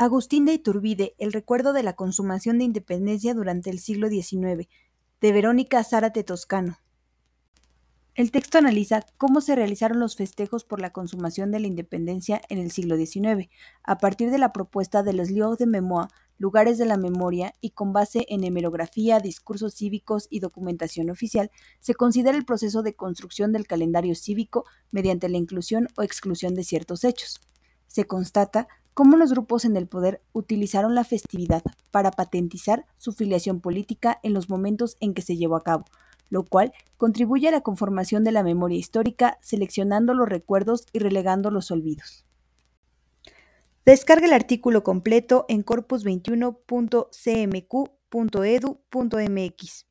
Agustín de Iturbide, El recuerdo de la consumación de independencia durante el siglo XIX, de Verónica Zárate Toscano. El texto analiza cómo se realizaron los festejos por la consumación de la independencia en el siglo XIX, a partir de la propuesta de los lieux de mémoire, lugares de la memoria, y con base en hemerografía, discursos cívicos y documentación oficial, se considera el proceso de construcción del calendario cívico mediante la inclusión o exclusión de ciertos hechos. Se constata cómo los grupos en el poder utilizaron la festividad para patentizar su filiación política en los momentos en que se llevó a cabo, lo cual contribuye a la conformación de la memoria histórica, seleccionando los recuerdos y relegando los olvidos. Descarga el artículo completo en corpus21.cmq.edu.mx.